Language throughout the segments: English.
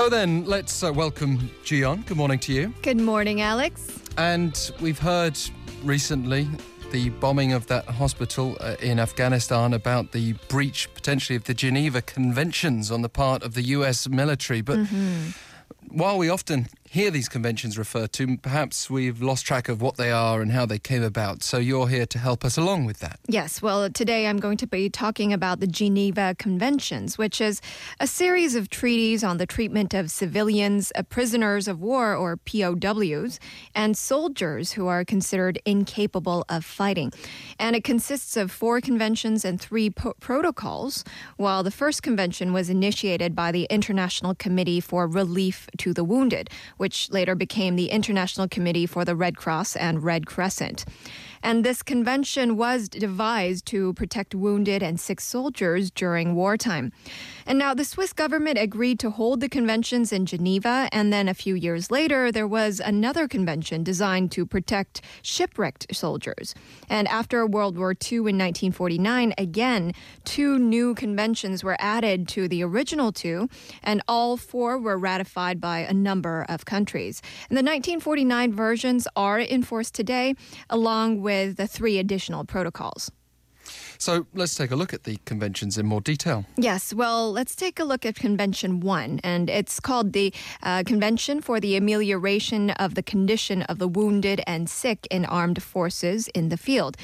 So then, let's uh, welcome Jion. Good morning to you. Good morning, Alex. And we've heard recently the bombing of that hospital uh, in Afghanistan about the breach potentially of the Geneva Conventions on the part of the US military. But Mm-hmm. while we often hear these conventions referred to, perhaps we've lost track of what they are and how they came about. So you're here to help us along with that. Yes, well, today I'm going to be talking about the Geneva Conventions, which is a series of treaties on the treatment of civilians, uh, prisoners of war or POWs, and soldiers who are considered incapable of fighting. And it consists of four conventions and three po- protocols, while the first convention was initiated by the International Committee for Relief to the Wounded, which later became the International Committee for the Red Cross and Red Crescent. And this convention was devised to protect wounded and sick soldiers during wartime. And now the Swiss government agreed to hold the conventions in Geneva, and then a few years later, there was another convention designed to protect shipwrecked soldiers. And after World War II in 1949, again, two new conventions were added to the original two, and all four were ratified by a number of countries. And the 1949 versions are in force today, along with the three additional protocols. So let's take a look at the conventions in more detail. Yes, well, let's take a look at Convention 1, and it's called the uh, Convention for the Amelioration of the Condition of the Wounded and Sick in Armed Forces in the Field.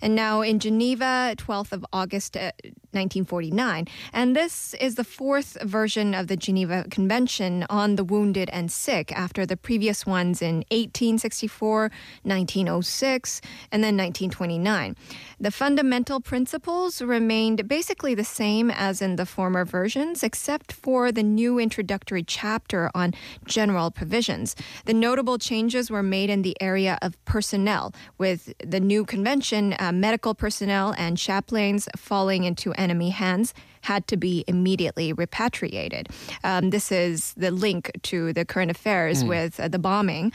And now in Geneva, 12th of August, uh, 1949. And this is the fourth version of the Geneva Convention on the Wounded and Sick after the previous ones in 1864, 1906, and then 1929. The fundamental principles remained basically the same as in the former versions, except for the new introductory chapter on general provisions. The notable changes were made in the area of personnel, with the new convention, uh, medical personnel and chaplains falling into enemy hands had to be immediately repatriated. Um, this is the link to the current affairs with uh, the bombing.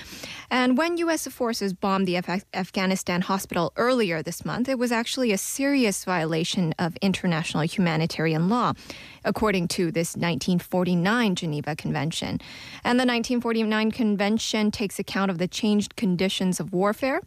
And when U.S. forces bombed the Af- Afghanistan hospital earlier this month, it was actually a serious violation of international humanitarian law, according to this 1949 Geneva Convention. And the 1949 Convention takes account of the changed conditions of warfare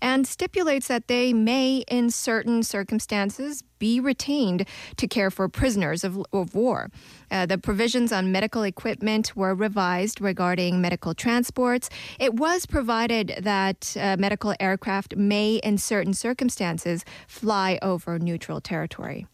and stipulates that they may, in certain circumstances, be retained to care for prisoners of, of war. Uh, the provisions on medical equipment were revised regarding medical transports. It was provided that uh, medical aircraft may, in certain circumstances, fly over neutral territory.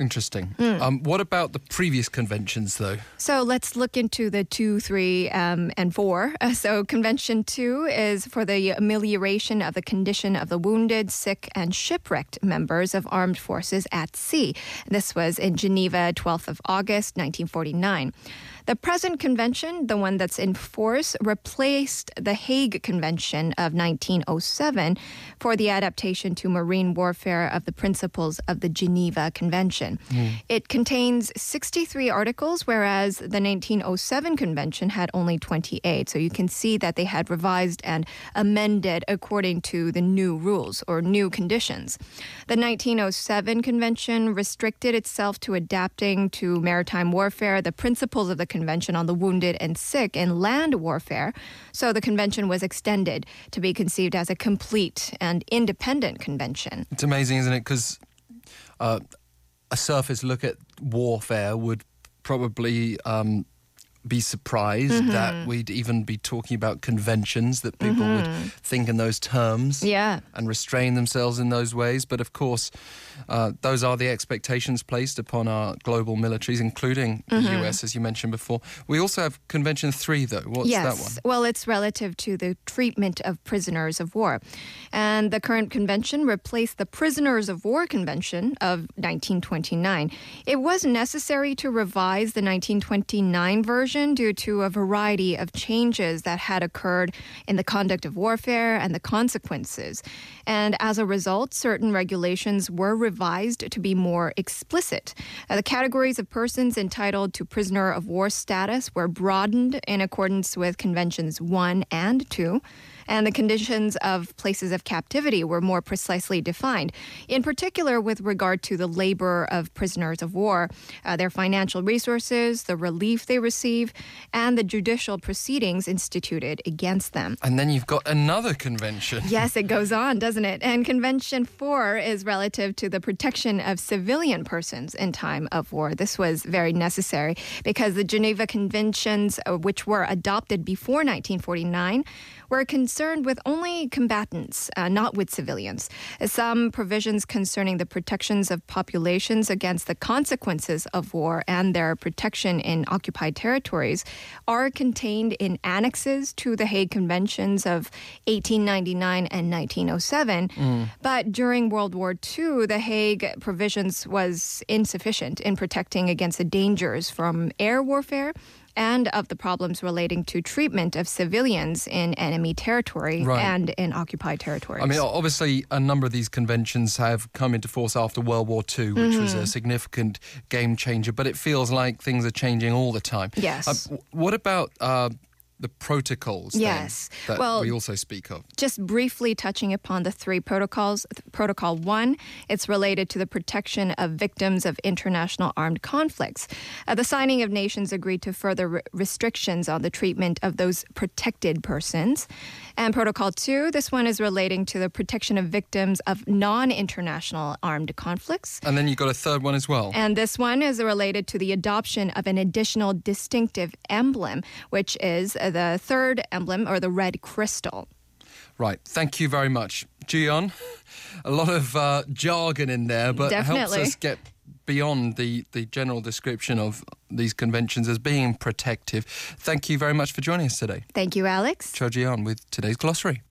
Interesting. Um, what about the previous conventions, though? So let's look into the two, three, um, and four. Uh, so Convention two is for the amelioration of the condition of the wounded, sick, and shipwrecked members of armed forces at sea. This was in Geneva, 12th of August, 1949. The present convention, the one that's in force, replaced the Hague Convention of 1907 for the adaptation to marine warfare of the principles of the Geneva Convention. Hmm. It contains 63 articles, whereas the 1907 convention had only 28. So you can see that they had revised and amended according to the new rules or new conditions. The 1907 convention restricted itself to adapting to maritime warfare the principles of the Convention on the Wounded and Sick in land warfare. So the convention was extended to be conceived as a complete and independent convention. It's amazing, isn't it? Because uh, a surface look at warfare would probably um, be surprised Mm-hmm. that we'd even be talking about conventions, that people would think in those terms Mm-hmm. Yeah. and restrain themselves in those ways. But of course, uh, those are the expectations placed upon our global militaries, including Mm-hmm. the US, as you mentioned before. We also have Convention 3, though. What's yes. that one? Well, it's relative to the treatment of prisoners of war. And the current convention replaced the Prisoners of War Convention of 1929. It was necessary to revise the 1929 version due to a variety of changes that had occurred in the conduct of warfare and the consequences. And as a result, certain regulations were revised to be more explicit. Uh, the categories of persons entitled to prisoner of war status were broadened in accordance with Conventions 1 and 2. and the conditions of places of captivity were more precisely defined, in particular with regard to the labor of prisoners of war, uh, their financial resources, the relief they receive, and the judicial proceedings instituted against them. And then you've got another convention. Yes, it goes on, doesn't it? And Convention 4 is relative to the protection of civilian persons in time of war. This was very necessary because the Geneva Conventions, uh, which were adopted before 1949, were concerned with only combatants, uh, not with civilians. Some provisions concerning the protections of populations against the consequences of war and their protection in occupied territories are contained in annexes to the Hague Conventions of 1899 and 1907. But during World War II, the Hague provisions was insufficient in protecting against the dangers from air warfare and of the problems relating to treatment of civilians in enemy territory Right. and in occupied territories. I mean, obviously, a number of these conventions have come into force after World War II, which was Mm-hmm. a significant game changer, but it feels like things are changing all the time. Yes. Uh, what about uh, the protocols then, Yes. that Well- we also speak of? just briefly touching upon the three protocols. Protocol one, it's related to the protection of victims of international armed conflicts. Uh, the signing of nations agreed to further re- restrictions on the treatment of those protected persons. And protocol two, this one is relating to the protection of victims of non international armed conflicts. And then you've got a third one as well. And this one is related to the adoption of an additional distinctive emblem, which is uh, the third emblem or the red crystal. Right. Thank you very much. Gian, a lot of uh, jargon in there, but helps us get beyond the, the general description of these conventions as being protective. Thank you very much for joining us today. Thank you, Alex. Cho Gian with today's glossary.